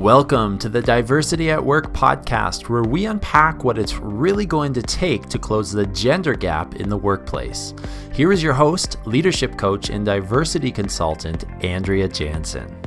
Welcome to the Diversity at Work podcast, where we unpack what it's really going to take to close the gender gap in the workplace. Here is your host, leadership coach, and diversity consultant, Andrea Jansen.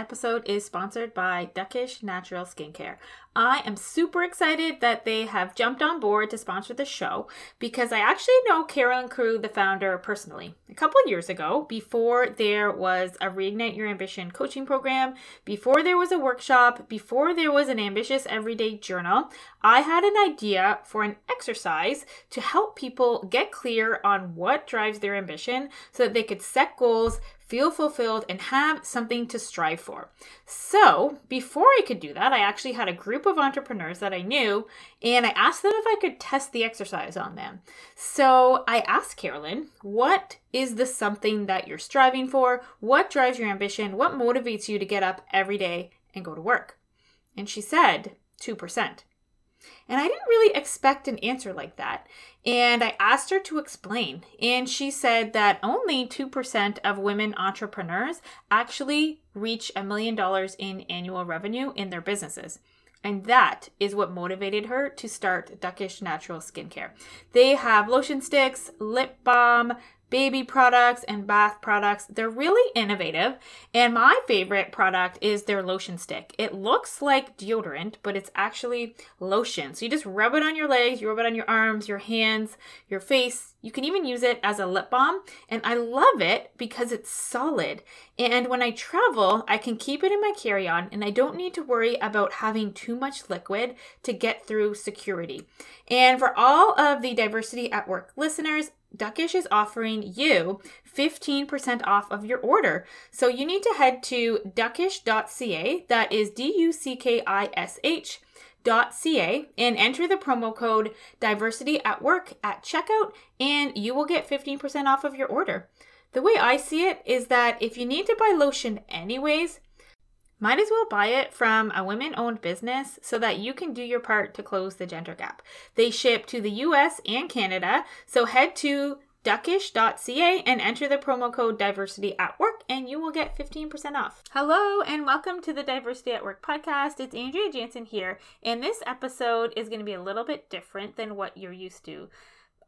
Episode is sponsored by Duckish Natural Skincare. I am super excited that they have jumped on board to sponsor the show because I actually know Carolyn Crew, the founder, personally. A couple years ago, before there was a Reignite Your Ambition coaching program, before there was a workshop, before there was an ambitious everyday journal, I had an idea for an exercise to help people get clear on what drives their ambition so that they could set goals, feel fulfilled, and have something to strive for. So, before I could do that, I actually had a group of entrepreneurs that I knew, and I asked them if I could test the exercise on them. So, I asked Carolyn, what is the something that you're striving for? What drives your ambition? What motivates you to get up every day and go to work? And she said, 2%. And I didn't really expect an answer like that. And I asked her to explain. And she said that only 2% of women entrepreneurs actually reach a million dollars in annual revenue in their businesses. And that is what motivated her to start Duckish Natural Skincare. They have lotion sticks, lip balm, baby products and bath products. They're really innovative. And my favorite product is their lotion stick. It looks like deodorant, but it's actually lotion. So you just rub it on your legs, you rub it on your arms, your hands, your face. You can even use it as a lip balm. And I love it because it's solid. And when I travel, I can keep it in my carry on and I don't need to worry about having too much liquid to get through security. And for all of the diversity at work listeners, Duckish is offering you 15% off of your order. So you need to head to duckish.ca, that is D U C K I S H. .ca and enter the promo code diversity at work at checkout and you will get 15% off of your order. The way I see it is that if you need to buy lotion anyways, might as well buy it from a women owned business so that you can do your part to close the gender gap. They ship to the US and Canada, so head to duckish.ca and enter the promo code diversity at work and you will get 15% off. Hello and welcome to the Diversity at Work podcast. It's Andrea Jansen here, and this episode is going to be a little bit different than what you're used to.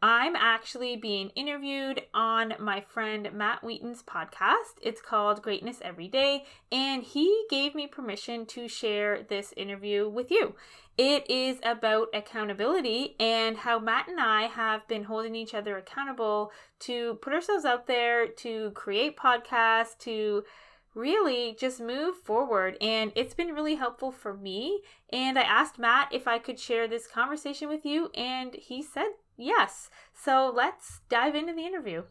I'm actually being interviewed on my friend Matt Wheaton's podcast. It's called Greatness Every Day, and he gave me permission to share this interview with you. It is about accountability and how Matt and I have been holding each other accountable to put ourselves out there, to create podcasts, to really just move forward. And it's been really helpful for me. And I asked Matt if I could share this conversation with you, and he said Yes. So let's dive into the interview.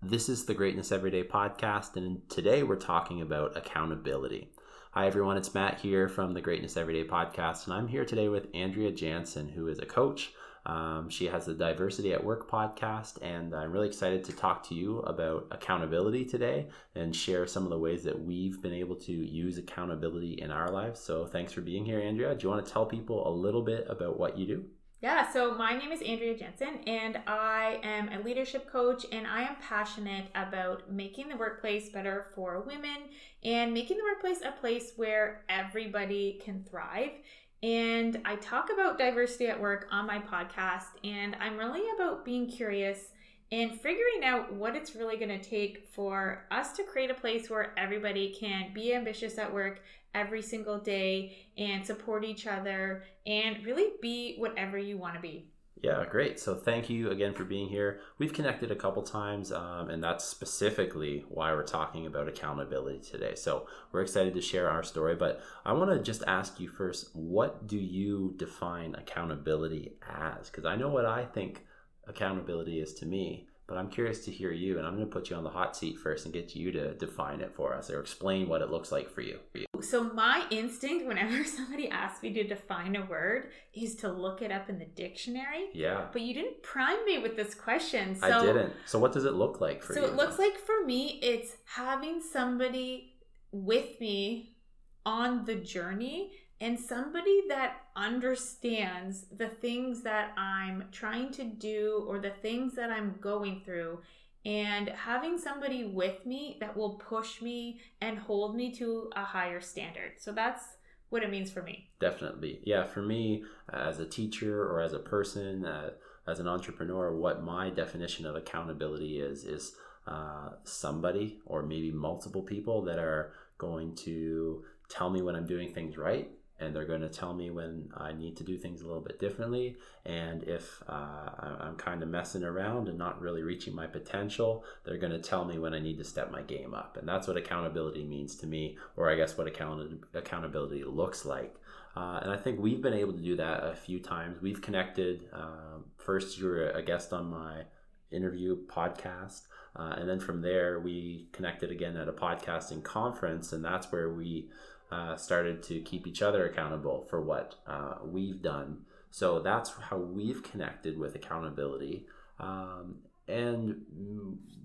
This is the Greatness Everyday podcast, and today we're talking about accountability. Hi, everyone. It's Matt here from the Greatness Everyday podcast, and I'm here today with Andrea Jansen, who is a coach. Um, she has the Diversity at Work podcast, and I'm really excited to talk to you about accountability today and share some of the ways that we've been able to use accountability in our lives. So, thanks for being here, Andrea. Do you want to tell people a little bit about what you do? Yeah, so my name is Andrea Jansen, and I am a leadership coach, and I am passionate about making the workplace better for women and making the workplace a place where everybody can thrive. And I talk about diversity at work on my podcast, and I'm really about being curious and figuring out what it's really going to take for us to create a place where everybody can be ambitious at work every single day and support each other and really be whatever you want to be. Yeah, great. So thank you again for being here. We've connected a couple times, um, and that's specifically why we're talking about accountability today. So we're excited to share our story. But I want to just ask you first what do you define accountability as? Because I know what I think accountability is to me but I'm curious to hear you, and I'm going to put you on the hot seat first and get you to define it for us or explain what it looks like for you. So, my instinct whenever somebody asks me to define a word is to look it up in the dictionary. Yeah. But you didn't prime me with this question. So, I didn't. So, what does it look like for so you? So, it looks like for me, it's having somebody with me on the journey and somebody that understands the things that I'm trying to do or the things that I'm going through and having somebody with me that will push me and hold me to a higher standard. So that's what it means for me. Definitely. Yeah, for me, as a teacher or as a person, uh, as an entrepreneur, what my definition of accountability is, is uh, somebody or maybe multiple people that are going to tell me when I'm doing things right and they're going to tell me when I need to do things a little bit differently. And if uh, I'm kind of messing around and not really reaching my potential, they're going to tell me when I need to step my game up. And that's what accountability means to me, or I guess what account- accountability looks like. Uh, and I think we've been able to do that a few times. We've connected. Uh, first, you were a guest on my interview podcast. Uh, and then from there, we connected again at a podcasting conference. And that's where we uh, started to keep each other accountable for what uh, we've done. So that's how we've connected with accountability. Um, and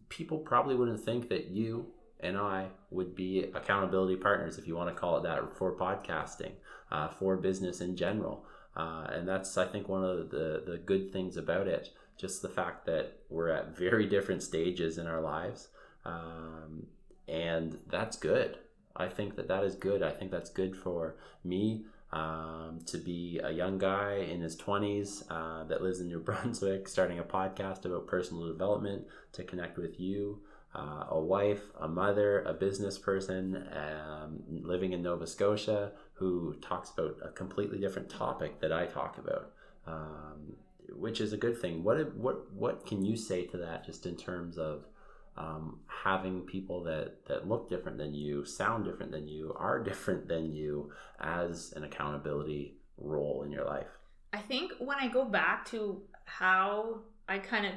people probably wouldn't think that you and I would be accountability partners, if you want to call it that, for podcasting, uh, for business in general. Uh, and that's, I think, one of the, the good things about it. Just the fact that we're at very different stages in our lives. Um, and that's good. I think that that is good. I think that's good for me um, to be a young guy in his 20s uh, that lives in New Brunswick, starting a podcast about personal development to connect with you, uh, a wife, a mother, a business person um, living in Nova Scotia who talks about a completely different topic that I talk about. Um, which is a good thing. What what what can you say to that, just in terms of um, having people that that look different than you, sound different than you, are different than you as an accountability role in your life? I think when I go back to how I kind of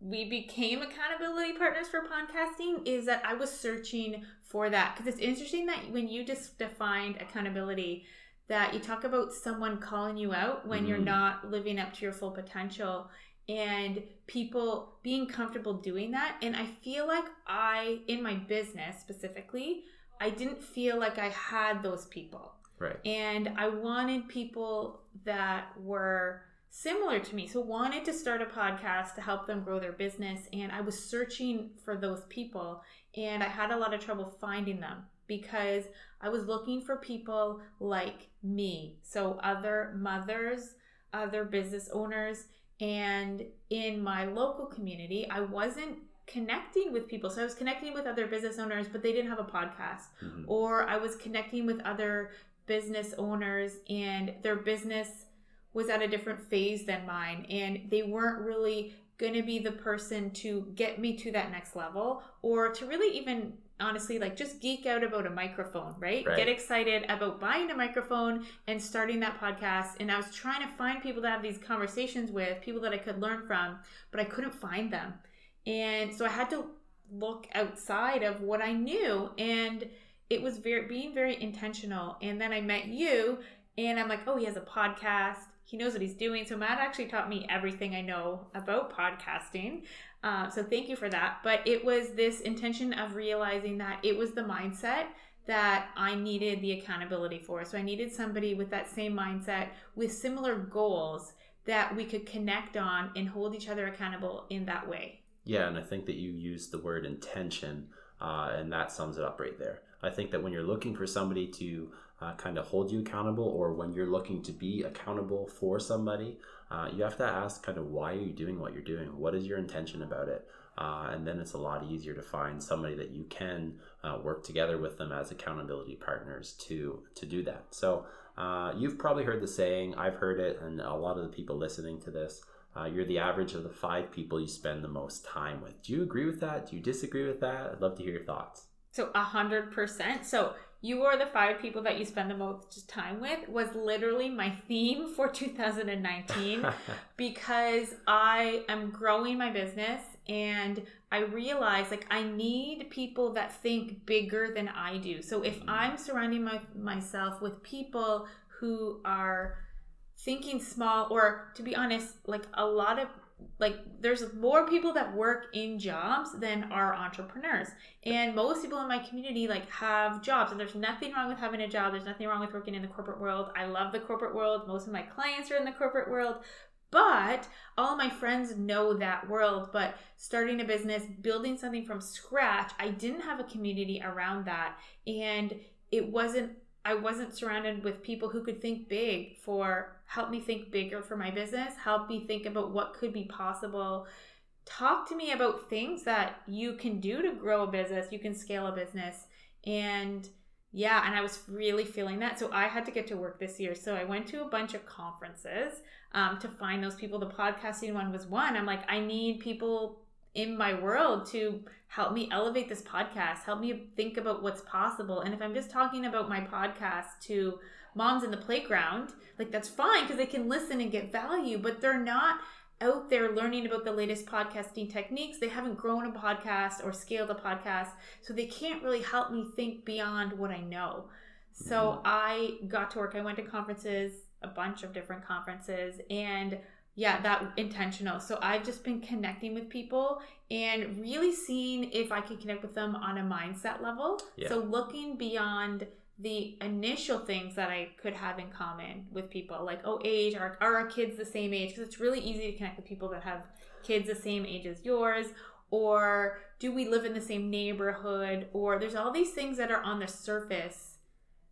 we became accountability partners for podcasting is that I was searching for that because it's interesting that when you just defined accountability that you talk about someone calling you out when mm-hmm. you're not living up to your full potential and people being comfortable doing that. And I feel like I, in my business specifically, I didn't feel like I had those people. Right. And I wanted people that were similar to me. So wanted to start a podcast to help them grow their business and I was searching for those people and I had a lot of trouble finding them because I was looking for people like me. So other mothers, other business owners and in my local community, I wasn't connecting with people. So I was connecting with other business owners, but they didn't have a podcast. Mm-hmm. Or I was connecting with other business owners and their business was at a different phase than mine. And they weren't really going to be the person to get me to that next level or to really even honestly like just geek out about a microphone, right? right? Get excited about buying a microphone and starting that podcast. And I was trying to find people to have these conversations with, people that I could learn from, but I couldn't find them. And so I had to look outside of what I knew and it was very being very intentional. And then I met you and I'm like, "Oh, he has a podcast he knows what he's doing. So Matt actually taught me everything I know about podcasting. Uh, so thank you for that. But it was this intention of realizing that it was the mindset that I needed the accountability for. So I needed somebody with that same mindset with similar goals that we could connect on and hold each other accountable in that way. Yeah, and I think that you used the word intention, uh, and that sums it up right there. I think that when you're looking for somebody to uh, kind of hold you accountable or when you're looking to be accountable for somebody uh, you have to ask kind of why are you doing what you're doing what is your intention about it uh, and then it's a lot easier to find somebody that you can uh, work together with them as accountability partners to to do that so uh, you've probably heard the saying i've heard it and a lot of the people listening to this uh, you're the average of the five people you spend the most time with. Do you agree with that? Do you disagree with that? I'd love to hear your thoughts. So a hundred percent. So you are the five people that you spend the most time with was literally my theme for 2019 because I am growing my business and I realize like I need people that think bigger than I do. So if mm-hmm. I'm surrounding my, myself with people who are thinking small or to be honest like a lot of like there's more people that work in jobs than are entrepreneurs. And most people in my community like have jobs and there's nothing wrong with having a job. There's nothing wrong with working in the corporate world. I love the corporate world. Most of my clients are in the corporate world. But all my friends know that world. But starting a business, building something from scratch, I didn't have a community around that. And it wasn't I wasn't surrounded with people who could think big for help me think bigger for my business, help me think about what could be possible. Talk to me about things that you can do to grow a business, you can scale a business. And yeah, and I was really feeling that. So I had to get to work this year. So I went to a bunch of conferences um, to find those people. The podcasting one was one. I'm like, I need people in my world to help me elevate this podcast, help me think about what's possible. And if I'm just talking about my podcast to moms in the playground, like that's fine because they can listen and get value, but they're not out there learning about the latest podcasting techniques. They haven't grown a podcast or scaled a podcast, so they can't really help me think beyond what I know. So mm-hmm. I got to work. I went to conferences, a bunch of different conferences, and yeah, that intentional. So I've just been connecting with people and really seeing if I can connect with them on a mindset level. Yeah. So looking beyond the initial things that I could have in common with people, like, oh, age, are, are our kids the same age? Because it's really easy to connect with people that have kids the same age as yours. Or do we live in the same neighborhood? Or there's all these things that are on the surface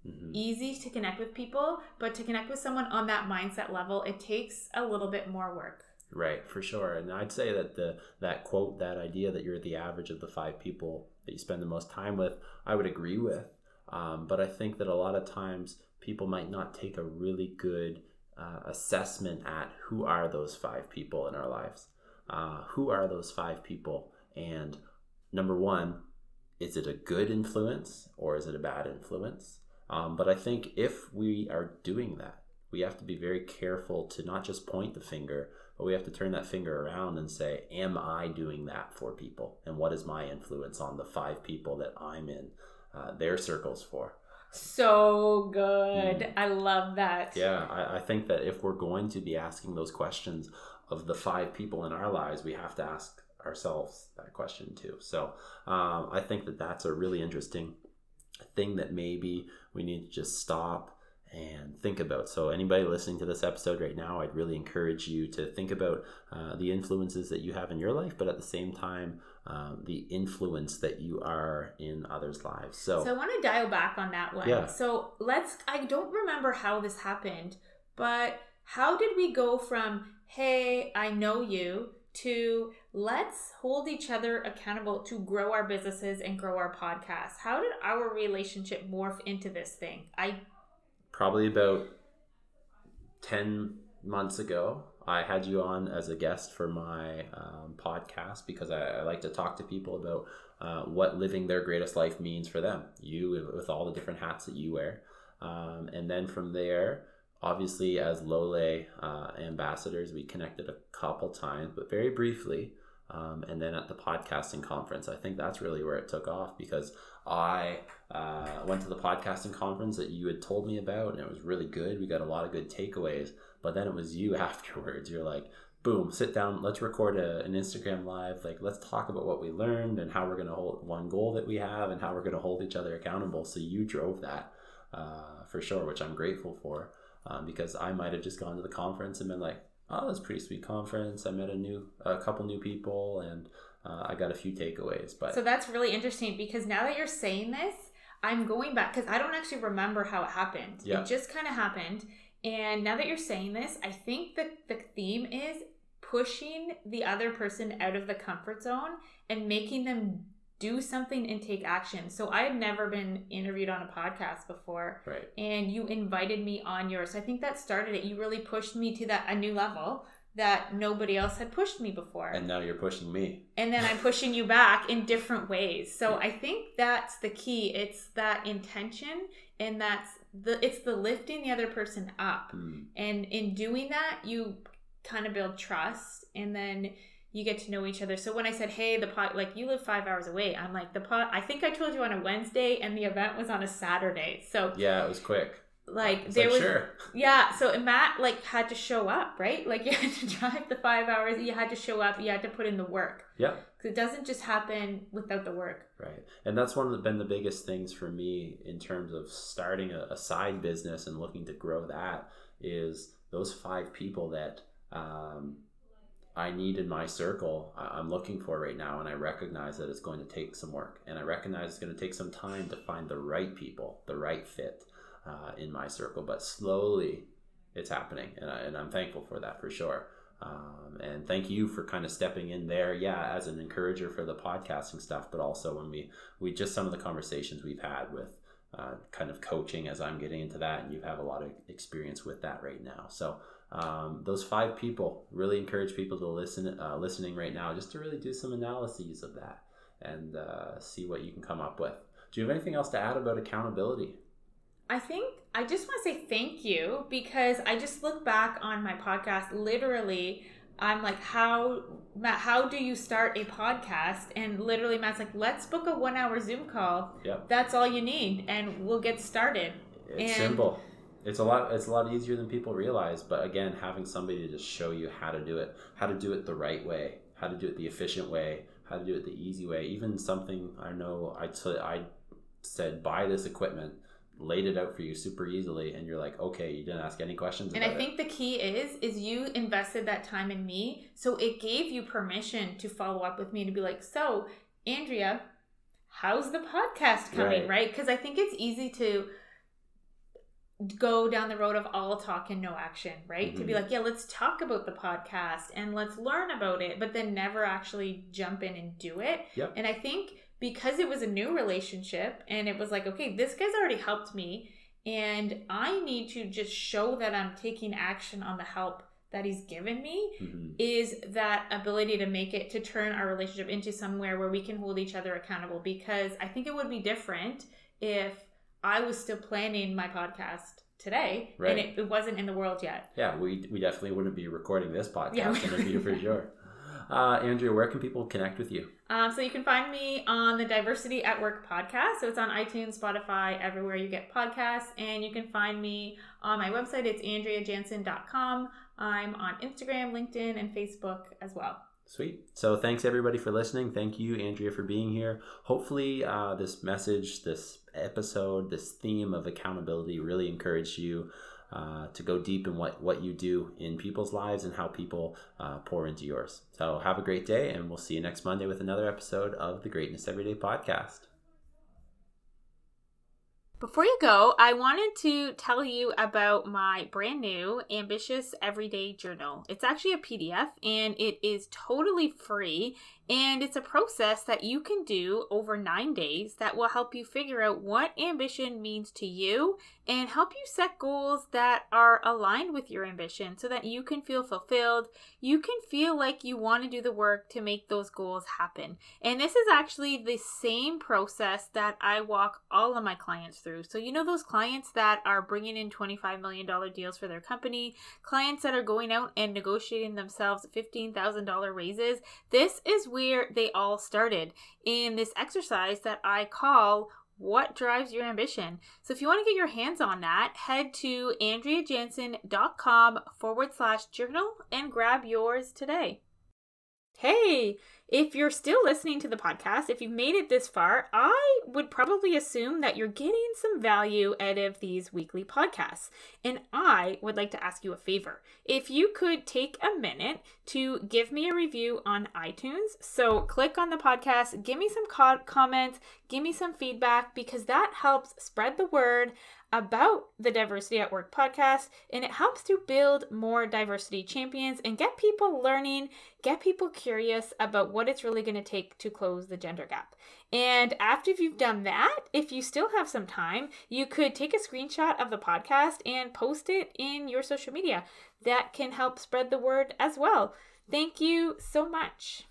mm-hmm. easy to connect with people, but to connect with someone on that mindset level, it takes a little bit more work. Right, for sure. And I'd say that the that quote, that idea that you're the average of the five people that you spend the most time with, I would agree with. Um, but I think that a lot of times people might not take a really good uh, assessment at who are those five people in our lives. Uh, who are those five people? And number one, is it a good influence or is it a bad influence? Um, but I think if we are doing that, we have to be very careful to not just point the finger, but we have to turn that finger around and say, Am I doing that for people? And what is my influence on the five people that I'm in uh, their circles for? So good. Mm. I love that. Yeah, I, I think that if we're going to be asking those questions of the five people in our lives, we have to ask ourselves that question too. So um, I think that that's a really interesting thing that maybe we need to just stop and think about. So, anybody listening to this episode right now, I'd really encourage you to think about uh, the influences that you have in your life, but at the same time, um, the influence that you are in others' lives. So, so I want to dial back on that one. Yeah. So, let's, I don't remember how this happened, but how did we go from, hey, I know you, to let's hold each other accountable to grow our businesses and grow our podcast. How did our relationship morph into this thing? I probably about 10 months ago, I had you on as a guest for my um, podcast because I, I, like to talk to people about uh, what living their greatest life means for them. You, with all the different hats that you wear. Um, and then from there, obviously as Lole uh, ambassadors, we connected a couple times, but very briefly. Um, and then at the podcasting conference, I think that's really where it took off because I uh, went to the podcasting conference that you had told me about, and it was really good. We got a lot of good takeaways. But then it was you afterwards. You're like, boom, sit down, let's record a, an Instagram live. Like, let's talk about what we learned and how we're going to hold one goal that we have and how we're going to hold each other accountable. So you drove that uh, for sure, which I'm grateful for um, because I might have just gone to the conference and been like, "Oh, that's a pretty sweet conference. I met a new, a couple new people, and uh, I got a few takeaways." But so that's really interesting because now that you're saying this, I'm going back because I don't actually remember how it happened. Yeah. It just kind of happened, and now that you're saying this, I think that the theme is pushing the other person out of the comfort zone and making them do something and take action. So I had never been interviewed on a podcast before. Right. And you invited me on yours. So I think that started it. You really pushed me to that a new level that nobody else had pushed me before. And now you're pushing me. And then I'm pushing you back in different ways. So yeah. I think that's the key. It's that intention and that's the it's the lifting the other person up. Mm. And in doing that, you kind of build trust and then you get to know each other. So when I said, "Hey, the pot," like you live five hours away, I'm like the pot. I think I told you on a Wednesday, and the event was on a Saturday. So yeah, it was quick. Like there like, was, sure. yeah. So Matt like had to show up, right? Like you had to drive the five hours. You had to show up. You had to put in the work. Yeah. Because it doesn't just happen without the work. Right, and that's one of the, been the biggest things for me in terms of starting a, a side business and looking to grow that is those five people that um, I need in my circle, I'm looking for right now, and I recognize that it's going to take some work, and I recognize it's going to take some time to find the right people, the right fit uh, in my circle. But slowly, it's happening, and, I, I'm thankful for that for sure. Um, and thank you for kind of stepping in there, yeah, as an encourager for the podcasting stuff, but also when we we just some of the conversations we've had with uh, kind of coaching as I'm getting into that, and you have a lot of experience with that right now. So um, those five people really encourage people to listen, uh, listening right now, just to really do some analyses of that and uh, see what you can come up with. Do you have anything else to add about accountability? I think I just want to say thank you because I just look back on my podcast. Literally, I'm like, how Matt? How do you start a podcast? And literally, Matt's like, let's book a one hour Zoom call. Yep. That's all you need, and we'll get started. It's And- simple. It's a lot. It's a lot easier than people realize. But again, having somebody to just show you how to do it, how to do it the right way, how to do it the efficient way, how to do it the easy way. Even something I know I t- I said buy this equipment, laid it out for you super easily, and you're like, okay, you didn't ask any questions. And I think the key is is you invested that time in me, so it gave you permission to follow up with me to be like, "So, Andrea, how's the podcast coming?" Right. Right? Because I think it's easy to go down the road of all talk and no action, right? To be Mhm. like, "Yeah, let's talk about the podcast and let's learn about it," but then never actually jump in and do it. Yep. And I think because it was a new relationship and it was like, okay, this guy's already helped me and I need to just show that I'm taking action on the help that he's given me. Mhm. is that ability to make it to turn our relationship into somewhere where we can hold each other accountable because I think it would be different if I was still planning my podcast today Right. and it, it wasn't in the world yet. Yeah, we we definitely wouldn't be recording this podcast Yeah. interview for sure. Uh, Andrea, where can people connect with you? Um, so you can find me on the Diversity at Work podcast. So it's on iTunes, Spotify, everywhere you get podcasts. And you can find me on my website. It's andreajansen.com. I'm on Instagram, LinkedIn, and Facebook as well. Sweet. So thanks everybody for listening. Thank you, Andrea, for being here. Hopefully, uh, this message, this episode, this theme of accountability really encouraged you uh, to go deep in what, what you do in people's lives and how people uh, pour into yours. So have a great day, and we'll see you next Monday with another episode of the Greatness Everyday podcast. Before you go, I wanted to tell you about my brand new Ambitious Everyday Journal. It's actually a PDF and it is totally free. And it's a process that you can do over nine days that will help you figure out what ambition means to you and help you set goals that are aligned with your ambition so that you can feel fulfilled. You can feel like you want to do the work to make those goals happen. And this is actually the same process that I walk all of my clients through. So, you know, those clients that are bringing in $25 million deals for their company, clients that are going out and negotiating themselves $15,000 raises. This is where they all started in this exercise that I call what drives your ambition. So if you want to get your hands on that, head to andreajansen.com forward slash journal and grab yours today. Hey, if you're still listening to the podcast, if you've made it this far, I would probably assume that you're getting some value out of these weekly podcasts. And I would like to ask you a favor. If you could take a minute to give me a review on iTunes, so click on the podcast, give me some co- comments, give me some feedback, because that helps spread the word about the Diversity at Work podcast and it helps to build more diversity champions and get people learning, get people curious about what it's really going to take to close the gender gap. And after you've done that, if you still have some time, you could take a screenshot of the podcast and post it in your social media. That can help spread the word as well. Thank you so much.